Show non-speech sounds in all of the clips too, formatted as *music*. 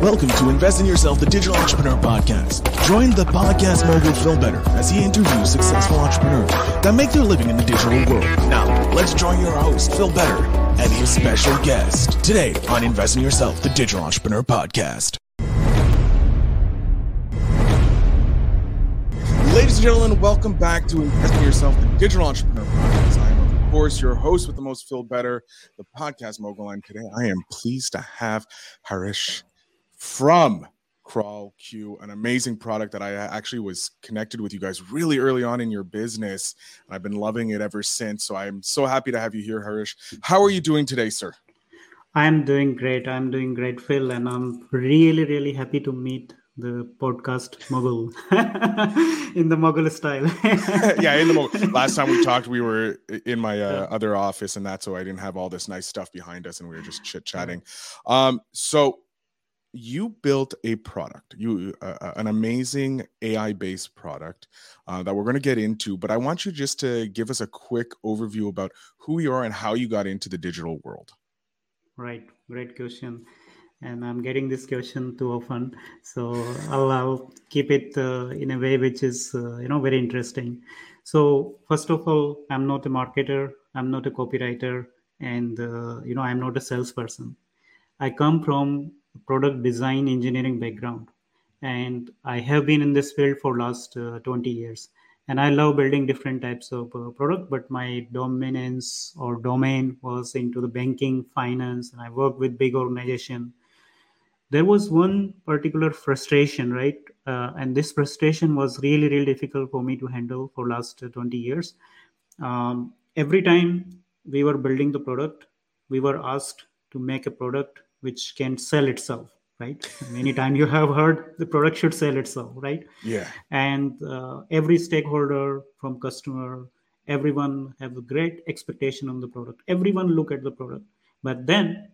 Welcome to Invest in Yourself, the Digital Entrepreneur Podcast. Join the podcast mogul Phil Better as he interviews successful entrepreneurs that make their living in the digital world. Now, let's join your host, Phil Better, and his special guest today on Invest in Yourself, the Digital Entrepreneur Podcast. Ladies and gentlemen, welcome back to Invest in Yourself, the Digital Entrepreneur Podcast. I am, of course, your host with the most, Phil Better, the podcast mogul. And today I am pleased to have Harish from CrawlQ, an amazing product that I actually was connected with you guys really early on in your business. And I've been loving it ever since. So I'm so happy to have you here, Harish. How are you doing today, sir? I'm doing great. I'm doing great, Phil. And I'm really, really happy to meet the podcast mogul *laughs* in the mogul style. *laughs* yeah, in the mogul. *laughs* Last time we talked, we were in my uh, other office, and that's so I didn't have all this nice stuff behind us, and we were just chit chatting. Um, so you built a product you uh, an amazing ai based product uh, that we're going to get into but i want you just to give us a quick overview about who you are and how you got into the digital world. Right great question. And i'm getting this question too often so i'll, I'll keep it uh, in a way which is uh, you know very interesting. So first of all i'm not a marketer i'm not a copywriter and uh, you know i'm not a salesperson. I come from product design engineering background. And i have been in this field for last uh, 20 years. And i love building different types of uh, product but my dominance or domain was into the banking finance and i work with big organization. There was one particular frustration right? Uh, and this frustration was really really difficult for me to handle for last 20 years. Um, every time we were building the product we were asked to make a product which can sell itself right? Many times you have heard the product should sell itself right? Yeah. And uh, every stakeholder from customer everyone have a great expectation on the product. Everyone look at the product. But then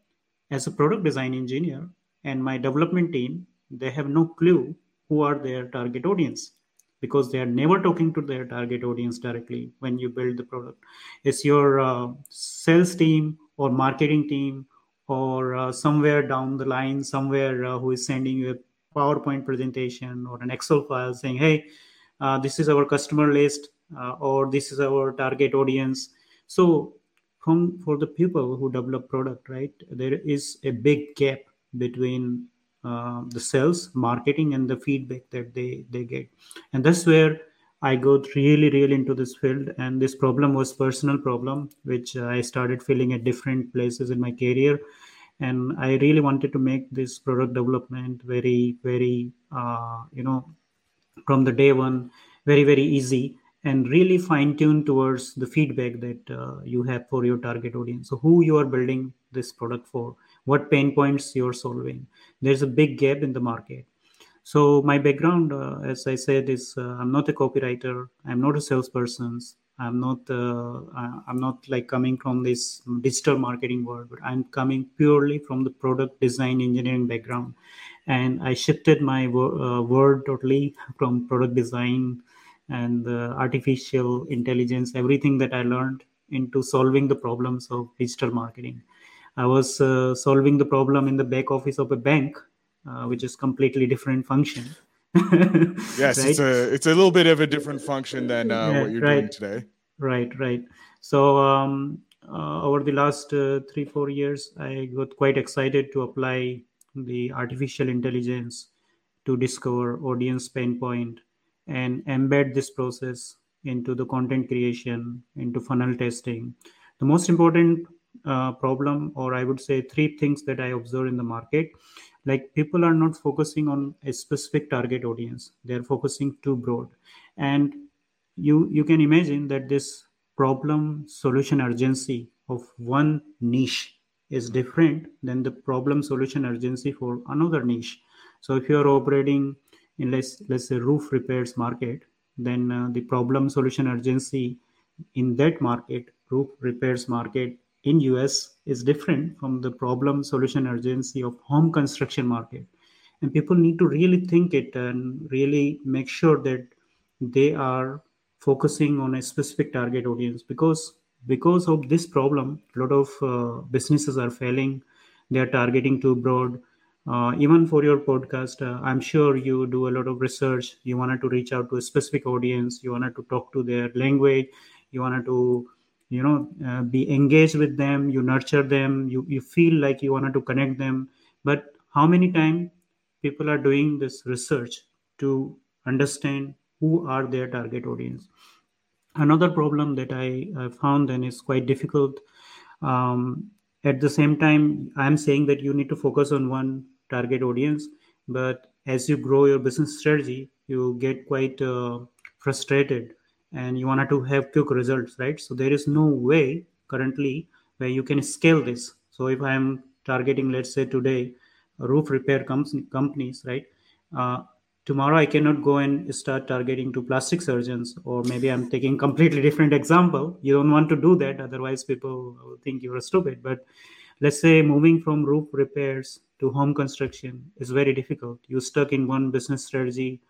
as a product design engineer and my development team they have no clue who are their target audience because they are never talking to their target audience directly when you build the product. It's your uh, sales team or marketing team or uh, somewhere down the line, somewhere uh, who is sending you a PowerPoint presentation or an Excel file saying, hey, uh, this is our customer list uh, or this is our target audience. So from for the people who develop product, right, there is a big gap between uh, the sales, marketing, and the feedback that they they get, and that's where I got really, really into this field, and this problem was personal problem, which I started feeling at different places in my career, and I really wanted to make this product development very, very, uh, you know, from the day one, very, very easy, and really fine tune towards the feedback that uh, you have for your target audience. So, who you are building this product for, what pain points you're solving. There's a big gap in the market so my background, uh, as I said, is uh, I'm not a copywriter. I'm not a salesperson. I'm not. Uh, I'm not like coming from this digital marketing world, but I'm coming purely from the product design engineering background, and I shifted my uh, word totally from product design and artificial intelligence, everything that I learned into solving the problems of digital marketing. I was uh, solving the problem in the back office of a bank uh, which is completely different function. *laughs* yes, right? it's a it's a little bit of a different function than uh, yeah, what you're right. doing today. Right, right. So um, uh, over the last uh, three four years, I got quite excited to apply the artificial intelligence to discover audience pain point and embed this process into the content creation, into funnel testing. The most important uh, problem, or I would say three things that I observe in the market like people are not focusing on a specific target audience. They're focusing too broad. And you you can imagine that this problem solution urgency of one niche is different than the problem solution urgency for another niche. So if you are operating in let's let's say roof repairs market then uh, the problem solution urgency in that market roof repairs market in US is different from the problem solution urgency of home construction market. And people need to really think it and really make sure that they are focusing on a specific target audience because because of this problem a lot of uh, businesses are failing. They are targeting too broad. Uh, even for your podcast uh, i'm sure you do a lot of research. You wanted to reach out to a specific audience. You wanted to talk to their language. You wanted to you know uh, be engaged with them you nurture them you, you feel like you wanted to connect them. But how many times people are doing this research to understand who are their target audience? Another problem that i, I found and is quite difficult. Um, at the same time i'm saying that you need to focus on one target audience but as you grow your business strategy you get quite uh, frustrated and you wanted to have quick results right? So there is no way currently where you can scale this. So if i am targeting let's say today roof repair com- companies right? Uh, tomorrow i cannot go and start targeting to plastic surgeons or maybe i'm taking completely different example. You don't want to do that otherwise people think you're stupid. But let's say moving from roof repairs to home construction is very difficult. You're stuck in one business strategy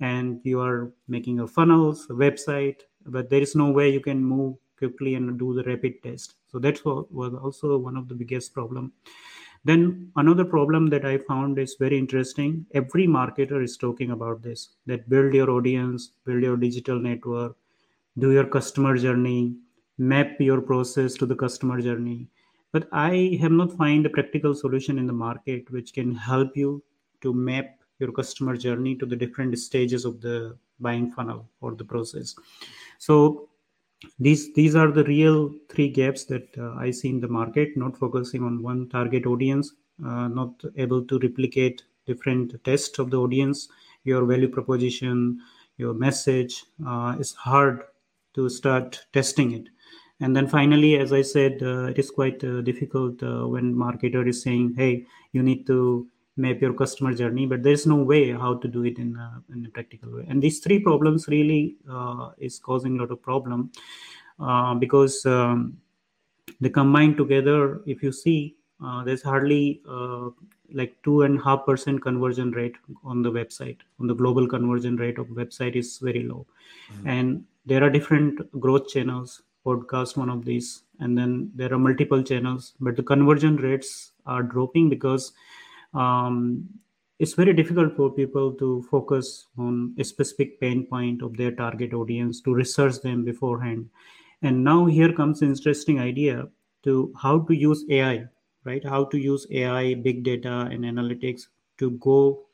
and you are making a funnels a website but there is no way you can move quickly and do the rapid test. So that was also one of the biggest problem. Then another problem that i found is very interesting. Every marketer is talking about this that build your audience build your digital network do your customer journey map your process to the customer journey. But i have not find a practical solution in the market which can help you to map your customer journey to the different stages of the buying funnel or the process. So these these are the real three gaps that uh, i see in the market not focusing on one target audience uh, not able to replicate different tests of the audience. Your value proposition your message uh, is hard to start testing it. And then finally as i said uh, it is quite uh, difficult uh, when marketer is saying hey you need to map your customer journey but there's no way how to do it in a, in a practical way. And these three problems really uh, is causing a lot of problem uh, because um, they combine together if you see uh, there's hardly like two and a half percent conversion rate on the website. On the global conversion rate of website is very low. Mm-hmm. and there are different growth channels podcast one of these and then there are multiple channels but the conversion rates are dropping because um, it's very difficult for people to focus on a specific pain point of their target audience to research them beforehand. And now here comes an interesting idea to how to use ai right? How to use ai big data and analytics to go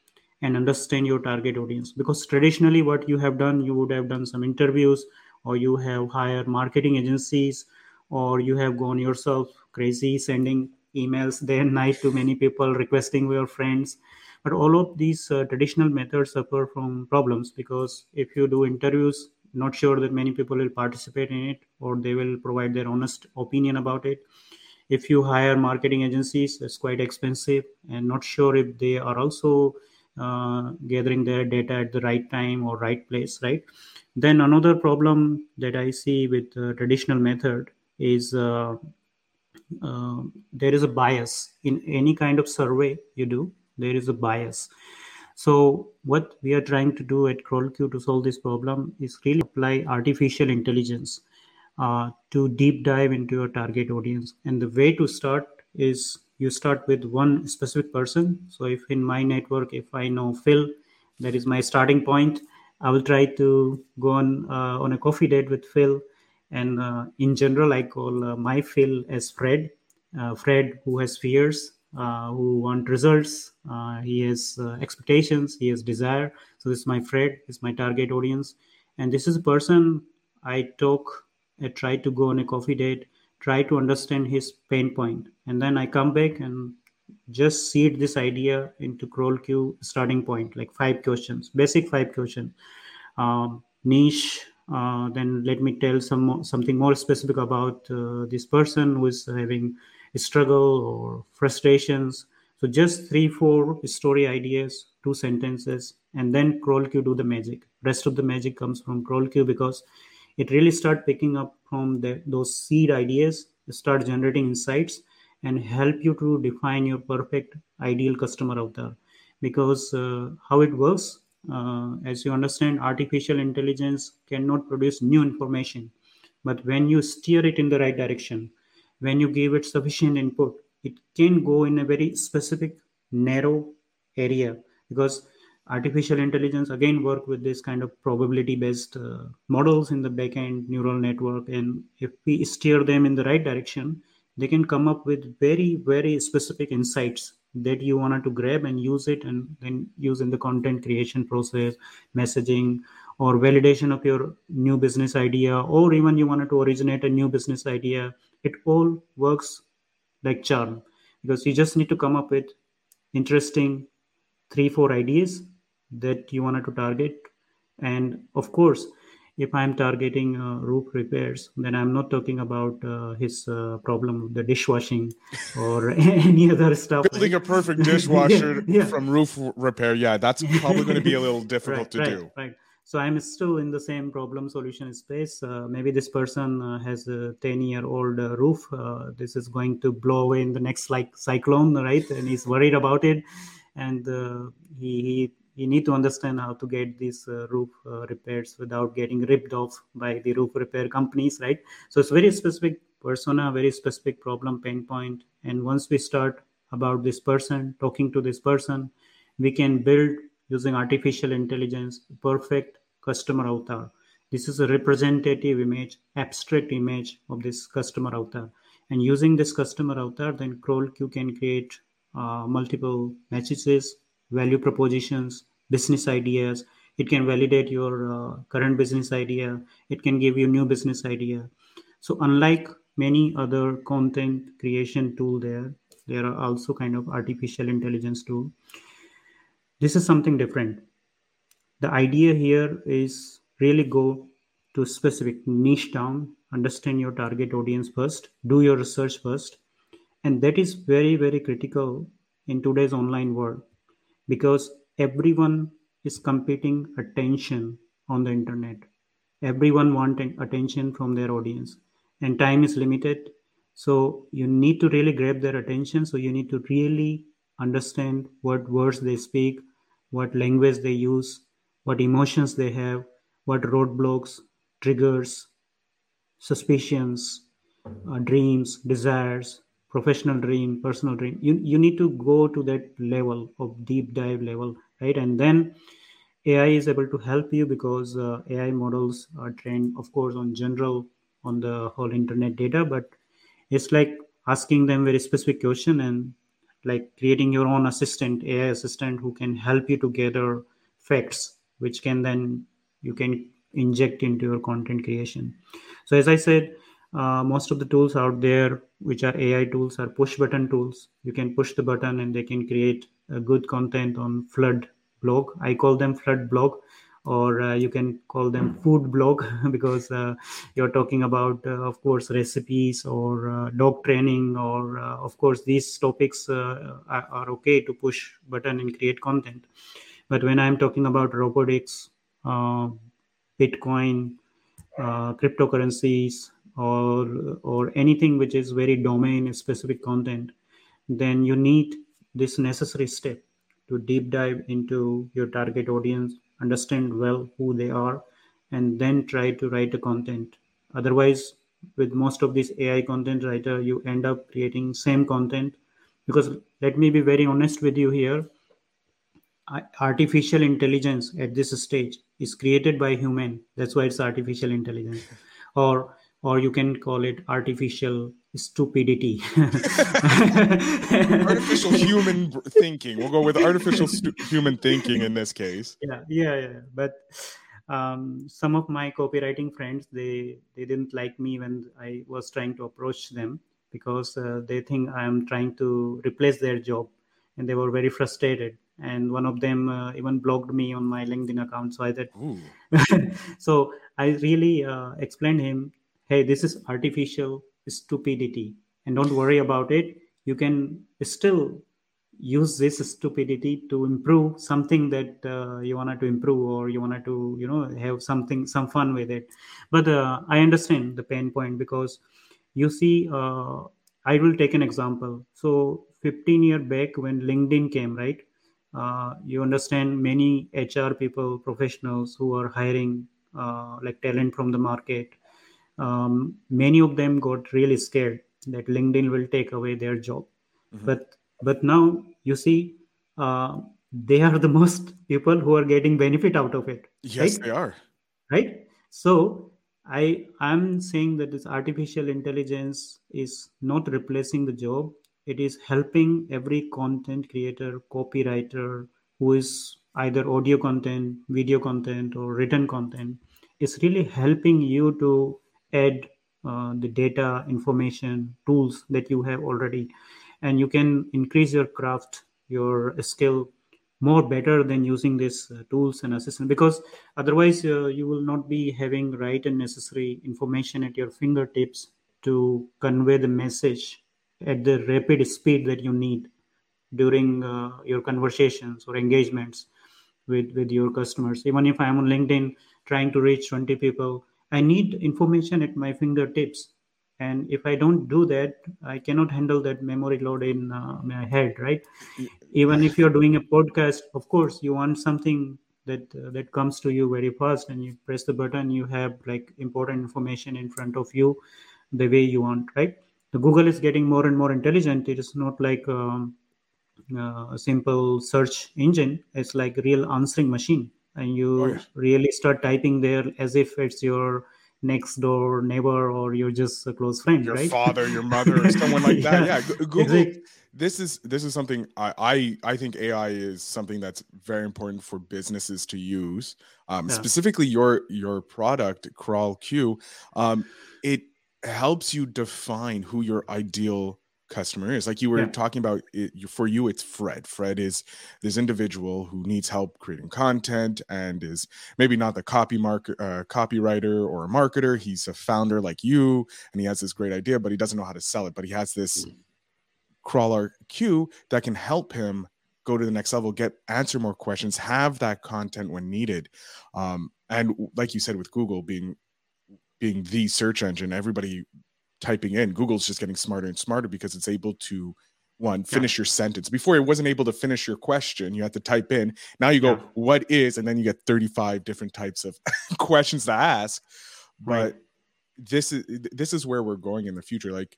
and understand your target audience. Because traditionally what you have done you would have done some interviews or you have hired marketing agencies or you have gone yourself crazy sending emails day and night to many people requesting your friends. But all of these uh, traditional methods suffer from problems because if you do interviews not sure that many people will participate in it or they will provide their honest opinion about it. If you hire marketing agencies it's quite expensive and not sure if they are also uh, gathering their data at the right time or right place right? Then another problem that I see with the traditional method is uh, uh, there is a bias in any kind of survey you do. There is a bias. So what we are trying to do at CrawlQ to solve this problem is really apply artificial intelligence uh, to deep dive into your target audience. And the way to start is you start with one specific person. So if in my network, if I know Phil, that is my starting point I will try to go on uh, on a coffee date with Phil, and uh, in general, I call uh, my Phil as Fred. Uh, Fred, who has fears, uh, who want results, he has expectations, he has desire. So this is my Fred, is my target audience, and this is a person I talk. I try to go on a coffee date, try to understand his pain point, and then I come back and just seed this idea into CrawlQ starting point, like five questions, basic five questions. Um, niche, uh, then let me tell some something more specific about uh, this person who is having a struggle or frustrations. So just three, four story ideas, two sentences, and then CrawlQ do the magic. Rest of the magic comes from CrawlQ because it really start picking up from the, those seed ideas, start generating insights, and help you to define your perfect ideal customer out there because uh, how it works uh, as you understand artificial intelligence cannot produce new information but when you steer it in the right direction when you give it sufficient input it can go in a very specific narrow area because artificial intelligence again work with this kind of probability based uh, models in the backend neural network. And if we steer them in the right direction they can come up with very very specific insights that you wanted to grab and use it and then use in the content creation process messaging or validation of your new business idea or even you wanted to originate a new business idea it all works like charm. Because you just need to come up with interesting three four ideas that you wanted to target. And of course if i'm targeting uh, roof repairs then i'm not talking about uh, his uh, problem with the dishwashing or *laughs* any other stuff building a perfect *laughs* dishwasher yeah, yeah. from roof repair yeah that's probably going to be a little *laughs* difficult right, to right, do. right. So i'm still in the same problem solution space. Uh, maybe this person uh, has a 10 year old uh, roof this is going to blow away in the next like cyclone right? And he's worried about it. And he, he you need to understand how to get these uh, roof uh, repairs without getting ripped off by the roof repair companies right? So it's very specific persona very specific problem pain point. And once we start about this person talking to this person we can build using artificial intelligence perfect customer avatar. This is a representative image abstract image of this customer avatar. And using this customer avatar then crawlq can create uh, multiple messages value propositions, business ideas. It can validate your uh, current business idea. It can give you new business idea. So unlike many other content creation tool there, there are also kind of artificial intelligence tool. This is something different. The idea here is really go to specific niche down, understand your target audience first, do your research first. And that is very, very critical in today's online world because everyone is competing attention on the internet. Everyone wanting attention from their audience and time is limited. So you need to really grab their attention. So you need to really understand what words they speak what language they use what emotions they have what roadblocks triggers suspicions uh, dreams desires professional dream personal dream you, you need to go to that level of deep dive level right? And then ai is able to help you because uh, ai models are trained of course on general on the whole internet data but it's like asking them very specific question and like creating your own assistant ai assistant who can help you to gather facts which can then you can inject into your content creation. So as i said uh, most of the tools out there which are ai tools are push button tools. You can push the button and they can create a good content on flood blog. I call them flood blog or uh, you can call them food blog *laughs* because uh, you're talking about uh, of course recipes or uh, dog training or uh, of course these topics are, are, okay to push button and create content. But when i'm talking about robotics bitcoin cryptocurrencies or or anything which is very domain specific content then you need this necessary step to deep dive into your target audience understand well who they are and then try to write the content. Otherwise with most of these ai content writer you end up creating same content. Because let me be very honest with you here artificial intelligence at this stage is created by human. That's why it's artificial intelligence. Or or you can call it artificial stupidity. *laughs* artificial *laughs* human thinking. We'll go with artificial stu- human thinking in this case. Yeah, yeah, yeah. But um, some of my copywriting friends they they didn't like me when I was trying to approach them because uh, they think I am trying to replace their job, and they were very frustrated. And one of them uh, even blocked me on my LinkedIn account. So I said, *laughs* so I really uh, explained him hey this is artificial stupidity and don't worry about it. You can still use this stupidity to improve something that uh, you wanted to improve or you wanted to you know have something some fun with it. But uh, i understand the pain point because you see uh, i will take an example. So 15 year back when linkedin came right? Uh, you understand many hr people professionals who are hiring uh, like talent from the market um, many of them got really scared that linkedin will take away their job. Mm-hmm. but but now you see uh, they are the *laughs* most people who are getting benefit out of it yes right? they are. Right? So i i'm saying that this artificial intelligence is not replacing the job. It is helping every content creator copywriter who is either audio content video content or written content. Is really helping you to add uh, the data information tools that you have already. And you can increase your craft your skill more better than using these uh, tools and assistant because otherwise uh, you will not be having right and necessary information at your fingertips to convey the message at the rapid speed that you need during uh, your conversations or engagements with with your customers. Even if i'm on linkedin trying to reach 20 people i need information at my fingertips. And if i don't do that i cannot handle that memory load in uh, my head right? Even if you're doing a podcast of course you want something that uh, that comes to you very fast and you press the button you have like important information in front of you the way you want right? The google is getting more and more intelligent. It is not like um, uh, a simple search engine. It's like real answering machine and you Oh, yeah. really start typing there as if it's your next door neighbor or you're just a close friend your right father your mother or someone like that *laughs* yeah, google this is this is something I, I I think AI is something that's very important for businesses to use. Um, Yeah. Specifically, your your product CrawlQ, um, it helps you define who your ideal customer is. Like you were Yeah. talking about, it, for you, it's Fred. Fred is this individual who needs help creating content and is maybe not the copy mark uh, copywriter or a marketer. He's a founder like you, and he has this great idea, but he doesn't know how to sell it. But he has this crawler queue that can help him go to the next level get answer more questions have that content when needed um, and like you said with google being being the search engine everybody typing in google's just getting smarter and smarter because it's able to one finish your sentence. Before it wasn't able to finish your question. You had to type in. Now you go Yeah. what is? and then you get 35 different types of *laughs* questions to ask. But Right. this is this is where we're going in the future. Like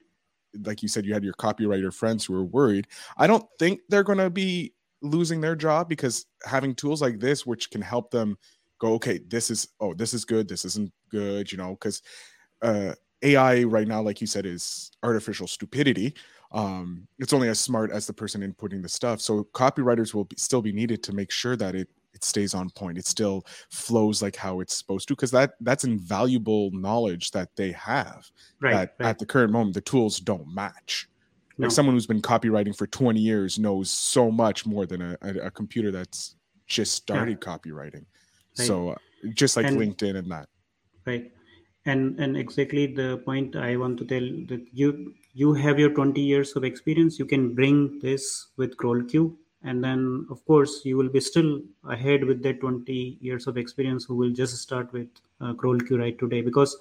like you said you had your copywriter friends who were worried. I don't think they're going to be losing their job because having tools like this which can help them go okay this is oh this is good. This isn't good you know because uh ai right now like you said is artificial stupidity. Um it's only as smart as the person inputting the stuff. So copywriters will be, still be needed to make sure that it it stays on point. It still flows like how it's supposed to because that that's invaluable knowledge that they have right, that right. at the current moment the tools don't match. No. like someone who's been copywriting for 20 years knows so much more than a, a, a computer that's just started copywriting. Right. so uh, just like And- linkedin and that. Right and and exactly the point i want to tell that you you have your 20 years of experience. You can bring this with crawlq and then of course you will be still ahead with that 20 years of experience who will just start with uh, crawlq right today because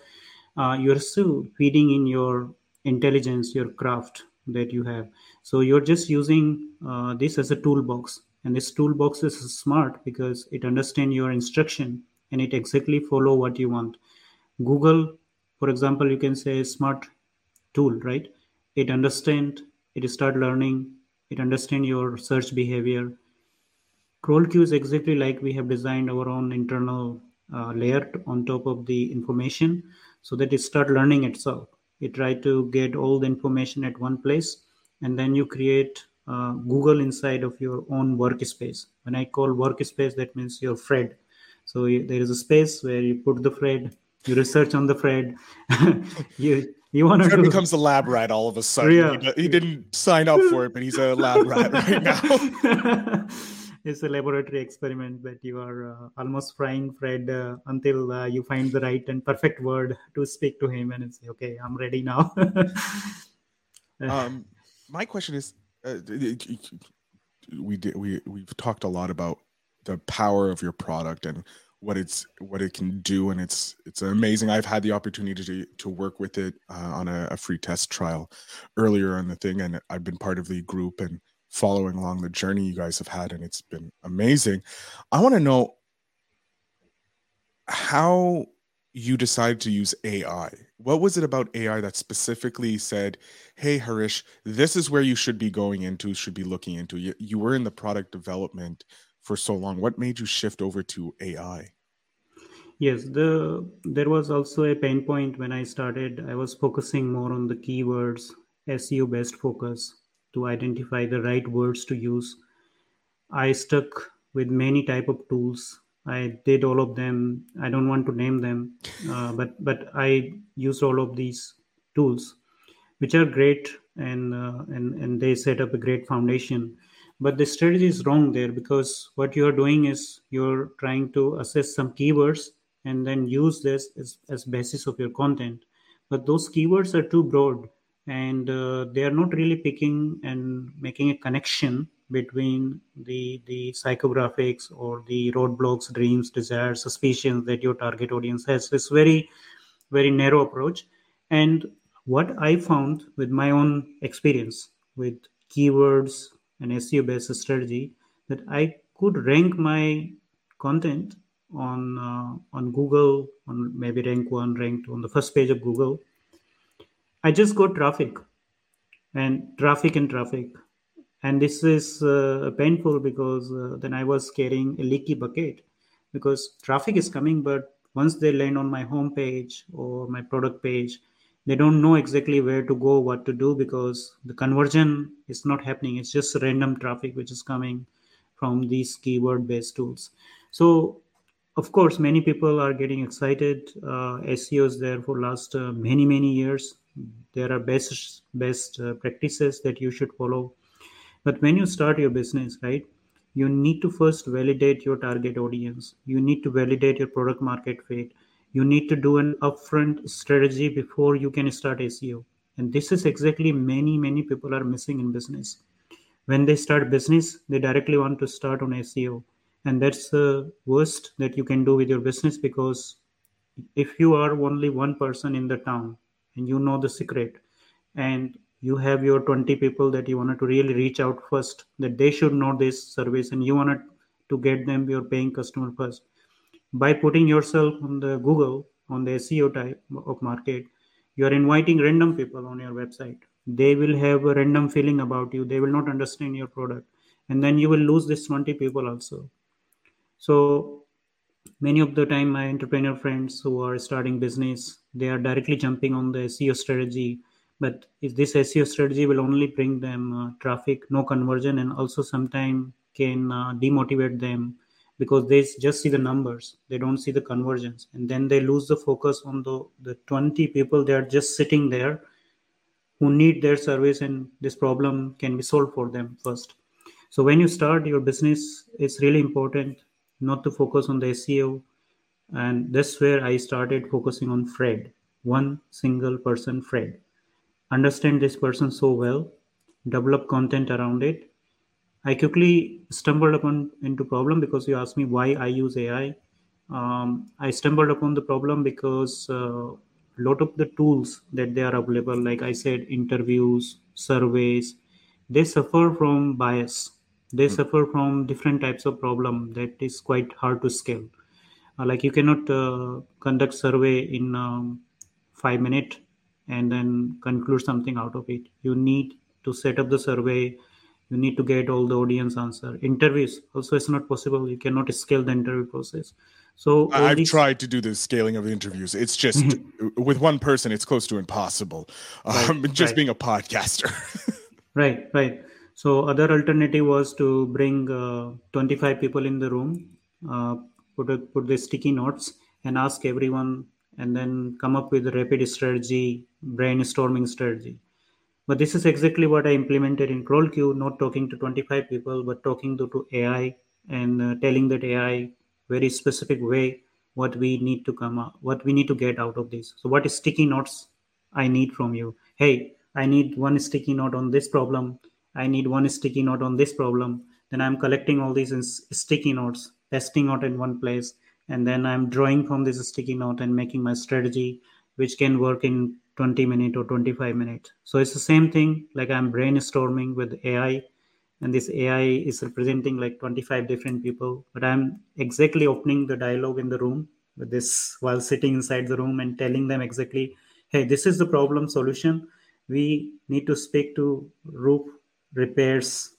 uh, you're still feeding in your intelligence your craft that you have. So you're just using uh, this as a toolbox. And this toolbox is smart because it understands your instruction and it exactly follow what you want google for example you can say smart tool right? It understand it start learning it understand your search behavior. CrawlQ is exactly like we have designed our own internal uh, layer on top of the information so that it start learning itself. It try to get all the information at one place and then you create uh, google inside of your own workspace. When i call workspace that means your fred. So there is a space where you put the fred you research on the fred *laughs* you you want to Fred do becomes a lab rat all of a sudden Yeah. he, he didn't sign up for it but he's a lab rat right now *laughs* it's a laboratory experiment that you are uh, almost frying Fred uh, until uh, you find the right and perfect word to speak to him, and say, okay. I'm ready now. *laughs* um my question is uh, we did we we've talked a lot about the power of your product and what it's what it can do and it's it's amazing i've had the opportunity to, to work with it uh, on a, a free test trial earlier on the thing and i've been part of the group and following along the journey you guys have had and it's been amazing i want to know how you decided to use AI. What was it about AI that specifically said, "Hey, Harish, this is where you should be going into, should be looking into"? You, you were in the product development for so long. What made you shift over to AI? Yes, the there was also a pain point when I started. I was focusing more on the keywords, SEO best focus to identify the right words to use. I stuck with many type of tools I did all of them. I don't want to name them, uh, but but I used all of these tools, which are great and uh, and and they set up a great foundation. But the strategy is wrong there because what you are doing is you're trying to assess some keywords and then use this as, as basis of your content. But those keywords are too broad and uh, they are not really picking and making a connection between the the psychographics or the roadblocks dreams desires suspicions that your target audience has it's very very narrow approach and what i found with my own experience with keywords and seo based strategy that i could rank my content on uh, on google on maybe rank 1 ranked on the first page of google. I just got traffic and traffic and traffic. And this is uh, painful because uh, then i was carrying a leaky bucket because traffic is coming but once they land on my home page or my product page they don't know exactly where to go what to do because the conversion is not happening. It's just random traffic which is coming from these keyword based tools. So of course many people are getting excited. Uh, seo is there for last uh, many many years. There are best best uh, practices that you should follow. But when you start your business, right, you need to first validate your target audience. You need to validate your product market fit. You need to do an upfront strategy before you can start SEO. And this is exactly many, many people are missing in business. When they start business, they directly want to start on SEO. And that's the worst that you can do with your business because if you are only one person in the town and you know the secret and you have your 20 people that you wanted to really reach out first that they should know this service and you wanted to get them your paying customer first by putting yourself on the google on the seo type of market you are inviting random people on your website. They will have a random feeling about you. They will not understand your product. And then you will lose this 20 people also. So many of the time my entrepreneur friends who are starting business they are directly jumping on the seo strategy. But if this seo strategy will only bring them uh, traffic no conversion and also sometimes can uh, demotivate them because they just see the numbers. They don't see the conversions. And then they lose the focus on the the 20 people they are just sitting there who need their service and this problem can be solved for them first. So when you start your business it's really important not to focus on the seo and that's where i started focusing on fred one single person fred. Understand this person so well, develop content around it. I quickly stumbled upon into problem because you asked me why I use AI. Um, I stumbled upon the problem because a uh, lot of the tools that they are available, like I said, interviews, surveys, they suffer from bias. They mm. suffer from different types of problem that is quite hard to scale. Uh, like you cannot uh, conduct survey in um, five minutes and then conclude something out of it you need to set up the survey you need to get all the audience answer. Interviews also it's not possible. You cannot scale the interview process. So i've these... tried to do the scaling of the interviews. It's just with one person it's close to impossible. Right, um, just right. being a podcaster. *laughs* Right right. So other alternative was to bring uh, 25 people in the room uh, put a, put the sticky notes and ask everyone and then come up with a rapid strategy, brainstorming strategy. But this is exactly what I implemented in CrawlQ, not talking to 25 people, but talking to, to AI and uh, telling that AI very specific way what we need to come up, what we need to get out of this. So what is sticky notes I need from you? Hey, I need one sticky note on this problem. I need one sticky note on this problem. Then I'm collecting all these sticky notes, testing out in one place and then i'm drawing from this sticky note and making my strategy which can work in 20 minutes or 25 minutes so it's the same thing like i'm brainstorming with ai and this ai is representing like 25 different people but i'm exactly opening the dialogue in the room with this while sitting inside the room and telling them exactly, hey, this is the problem solution. We need to speak to roof repairs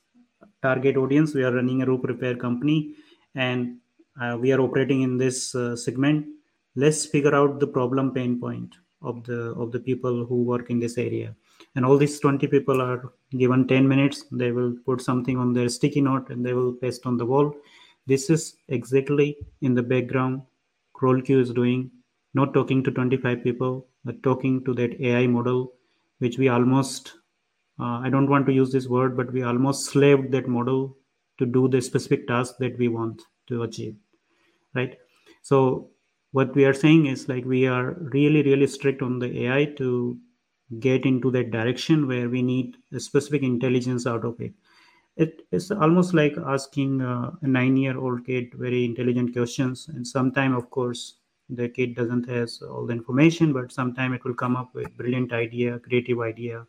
target audience. We are running a roof repair company and uh, we are operating in this uh, segment. Let's figure out the problem pain point of the of the people who work in this area. And all these 20 people are given 10 minutes. They will put something on their sticky note and they will paste on the wall. This is exactly in the background CrawlQ is doing not talking to 25 people but talking to that ai model which we almost uh, i don't want to use this word but we almost slaved that model to do the specific task that we want to achieve right? So what we are saying is like we are really really strict on the ai to get into that direction where we need a specific intelligence out of it. It is almost like asking a nine year old kid very intelligent questions and sometime of course the kid doesn't has all the information but sometime it will come up with brilliant idea creative idea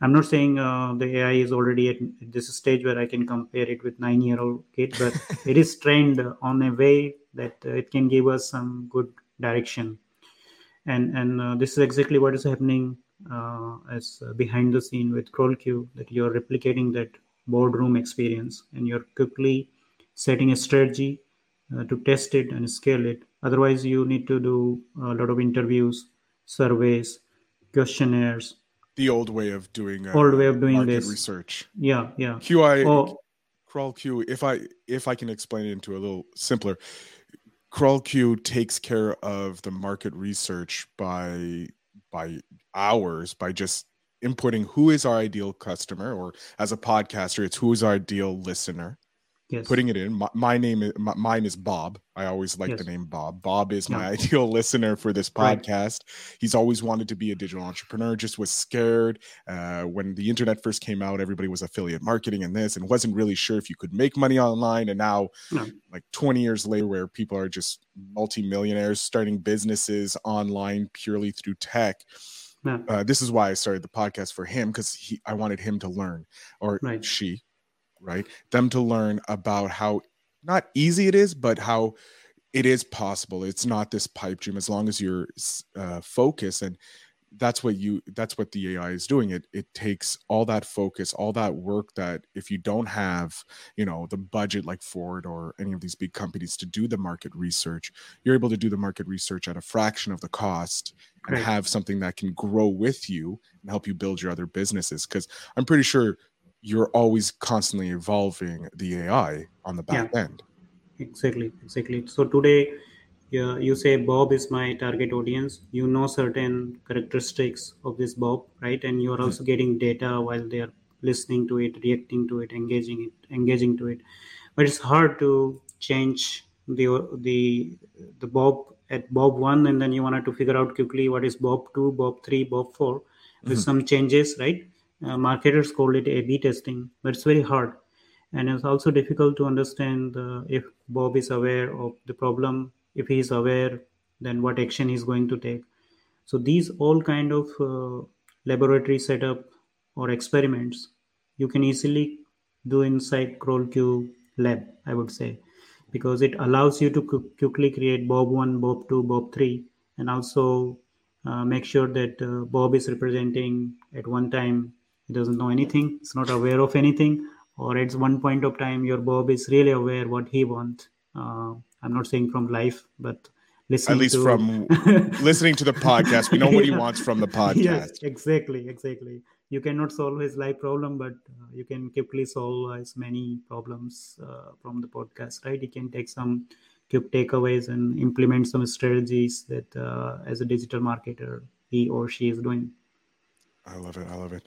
i'm not saying uh, the ai is already at this stage where i can compare it with nine year old kid but *laughs* it is trained on a way that uh, it can give us some good direction and and uh, this is exactly what is happening uh, as uh, behind the scene with CrawlQ that you're replicating that boardroom experience and you're quickly setting a strategy uh, to test it and scale it. Otherwise, you need to do a lot of interviews, surveys, questionnaires. The old way of doing uh, old way of doing this research. Yeah, yeah. QI oh. CrawlQ. If I if I can explain it into a little simpler, CrawlQ takes care of the market research by by hours by just inputting who is our ideal customer or as a podcaster it's who is our ideal listener yes. putting it in my, my name is my, mine is bob i always like yes. the name bob bob is my yeah. ideal *laughs* listener for this podcast right. he's always wanted to be a digital entrepreneur just was scared uh, when the internet first came out everybody was affiliate marketing and this and wasn't really sure if you could make money online and now no. like 20 years later where people are just multimillionaires starting businesses online purely through tech. Uh, this is why I started the podcast for him because he I wanted him to learn or right. she, right? Them to learn about how not easy it is, but how it is possible. It's not this pipe dream as long as you're uh, focused and that's what you that's what the ai is doing it it takes all that focus all that work that if you don't have you know the budget like ford or any of these big companies to do the market research you're able to do the market research at a fraction of the cost and have something that can grow with you and help you build your other businesses because i'm pretty sure you're always constantly evolving the ai on the back yeah. end exactly exactly so today yeah, you say Bob is my target audience. You know certain characteristics of this Bob, right? And you are also hmm. getting data while they are listening to it, reacting to it, engaging it, engaging to it. But it's hard to change the the the Bob at Bob one, and then you wanted to figure out quickly what is Bob two, Bob three, Bob four, with mm-hmm. some changes, right? Uh, marketers call it A/B testing, but it's very hard, and it's also difficult to understand uh, if Bob is aware of the problem. If he is aware then what action he's going to take. So these all kind of uh, laboratory setup or experiments you can easily do inside CrawlQ lab i would say because it allows you to quickly create bob 1 bob 2 bob 3 and also uh, make sure that uh, bob is representing at one time he doesn't know anything he's not aware of anything or at one point of time your bob is really aware what he wants uh, I'm not saying from life, but listening at least to... from *laughs* listening to the podcast, we know what yeah. he wants from the *laughs* podcast. Yes, exactly, exactly. You cannot solve his life problem, but uh, you can quickly solve as many problems uh, from the podcast, right? You can take some quick takeaways and implement some strategies that, uh, as a digital marketer, he or she is doing. I love it. I love it.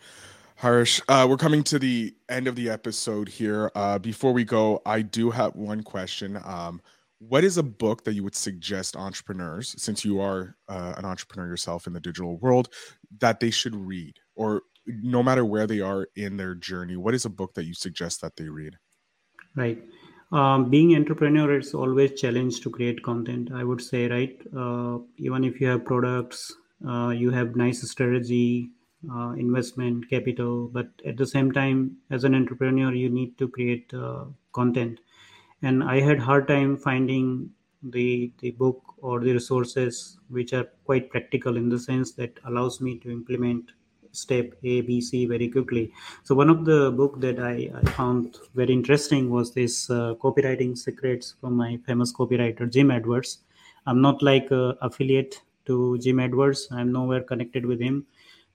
Harish, uh, we're coming to the end of the episode here. Uh, before we go, I do have one question. Um, what is a book that you would suggest entrepreneurs, since you are uh, an entrepreneur yourself in the digital world, that they should read, or no matter where they are in their journey? What is a book that you suggest that they read? Right. Um, being entrepreneur, it's always challenge to create content. I would say, right. Uh, even if you have products, uh, you have nice strategy, uh, investment, capital, but at the same time, as an entrepreneur, you need to create uh, content. And i had hard time finding the the book or the resources which are quite practical in the sense that allows me to implement step a b c very quickly. So one of the book that i, I found very interesting was this uh, copywriting secrets from my famous copywriter jim edwards. I'm not like a affiliate to jim edwards. I'm nowhere connected with him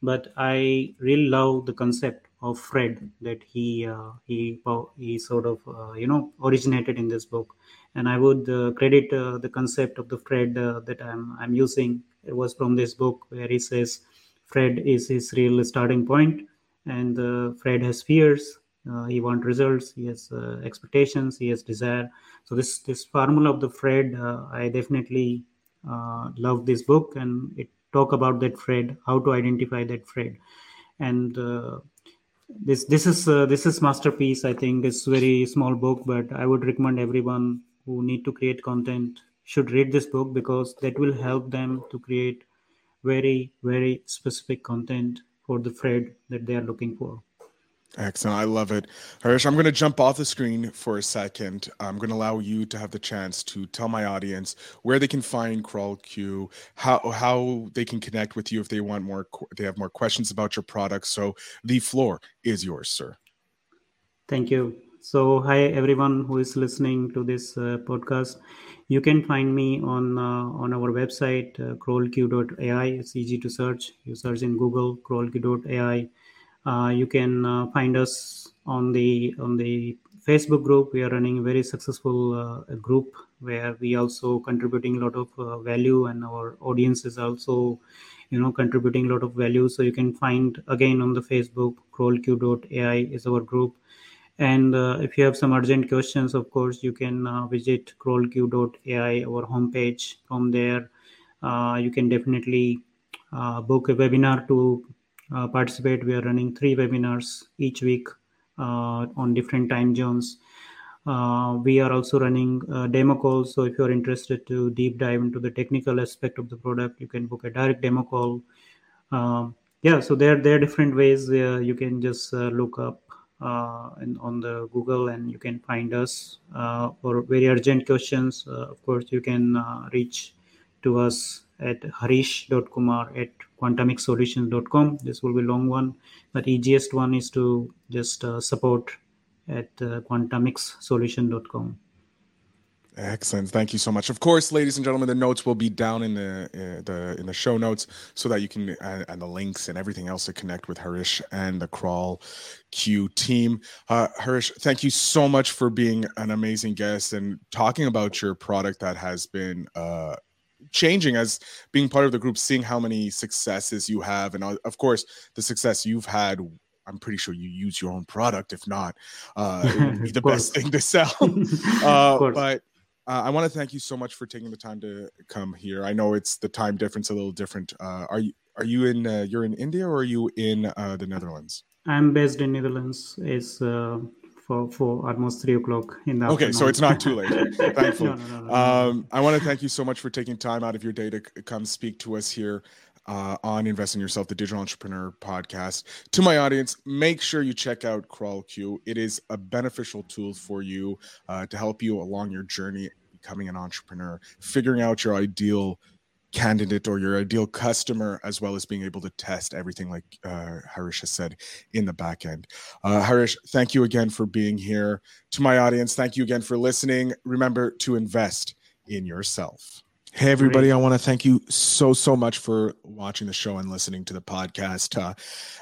but i really love the concept of fred that he uh, he he sort of uh, you know originated in this book and i would uh, credit uh, the concept of the fred uh, that i'm i'm using it was from this book where he says Fred is his real starting point, and uh, Fred has fears. He wants results. He has expectations. He has desire. So this this formula of the Fred, I definitely love this book, and it talk about that Fred, how to identify that Fred, and uh, this this is this is masterpiece. I think it's very small book, but I would recommend everyone who need to create content should read this book because that will help them to create very, very specific content for the Fred that they are looking for. Excellent. I love it. Harish, I'm going to jump off the screen for a second. I'm going to allow you to have the chance to tell my audience where they can find CrawlQ, how how they can connect with you if they want more they have more questions about your product. So the floor is yours, sir. Thank you. So hi everyone who is listening to this uh, podcast you can find me on uh, on our website uh, crawlq.ai it's easy to search you search in google crawlq.ai you can uh, find us on the on the facebook group. We are running a very successful uh, group where we also contributing a lot of uh, value and our audience is also you know contributing a lot of value. So you can find again on the facebook crawlq.ai is our group. And uh, if you have some urgent questions, of course, you can uh, visit crawlq.ai, our homepage. From there, uh, you can definitely uh, book a webinar to uh, participate. We are running three webinars each week uh, on different time zones. we are also running demo calls. So if you're interested to deep dive into the technical aspect of the product, you can book a direct demo call. Um, yeah, so there, there are different ways you can just look up uh, in, on the Google, and you can find us uh, for very urgent questions. Uh, of course, you can reach to us at harish.kumar at quantamixsolutions.com. This will be long one, but easiest one is to just support at uh, quantamixsolution.com. Excellent. Thank you so much. Of course, ladies and gentlemen, the notes will be down in the uh, the in the show notes so that you can uh, and the links and everything else to connect with Harish and the Crawl Q team. Uh, Harish, thank you so much for being an amazing guest and talking about your product that has been uh, changing as being part of the group, seeing how many successes you have, and uh, of course the success you've had I'm pretty sure you use your own product. If not, uh, it would be the best thing to sell. *laughs* uh, but uh, I want to thank you so much for taking the time to come here. I know it's the time difference a little different. Uh, are you are you in uh, you're in India or are you in uh, the Netherlands? I'm based in Netherlands. It's uh, for for almost three o'clock in the okay, afternoon. so it's not too late. *laughs* Thankfully, no, no, no, um, I want to thank you so much for taking time out of your day to come speak to us here uh, on Invest in Yourself, the Digital Entrepreneur podcast. To my audience, make sure you check out CrawlQ. It is a beneficial tool for you uh, to help you along your journey becoming an entrepreneur, figuring out your ideal candidate or your ideal customer, as well as being able to test everything, like uh, Harish has said in the back end. Uh, Harish, thank you again for being here. To my audience, thank you again for listening. Remember to invest in yourself. Hey, everybody. I want to thank you so, so much for watching the show and listening to the podcast. Uh,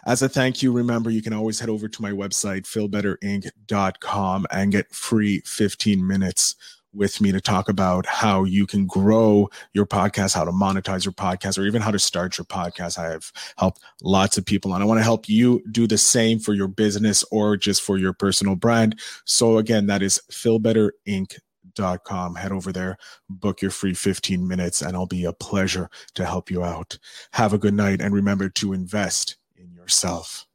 as a thank you, remember you can always head over to my website, feelbetterinc.com, and get free 15 minutes with me to talk about how you can grow your podcast, how to monetize your podcast, or even how to start your podcast. I have helped lots of people, and I want to help you do the same for your business or just for your personal brand. So, again, that is feelbetterinc.com. Head over there, book your free 15 minutes, and I'll be a pleasure to help you out. Have a good night, and remember to invest in yourself.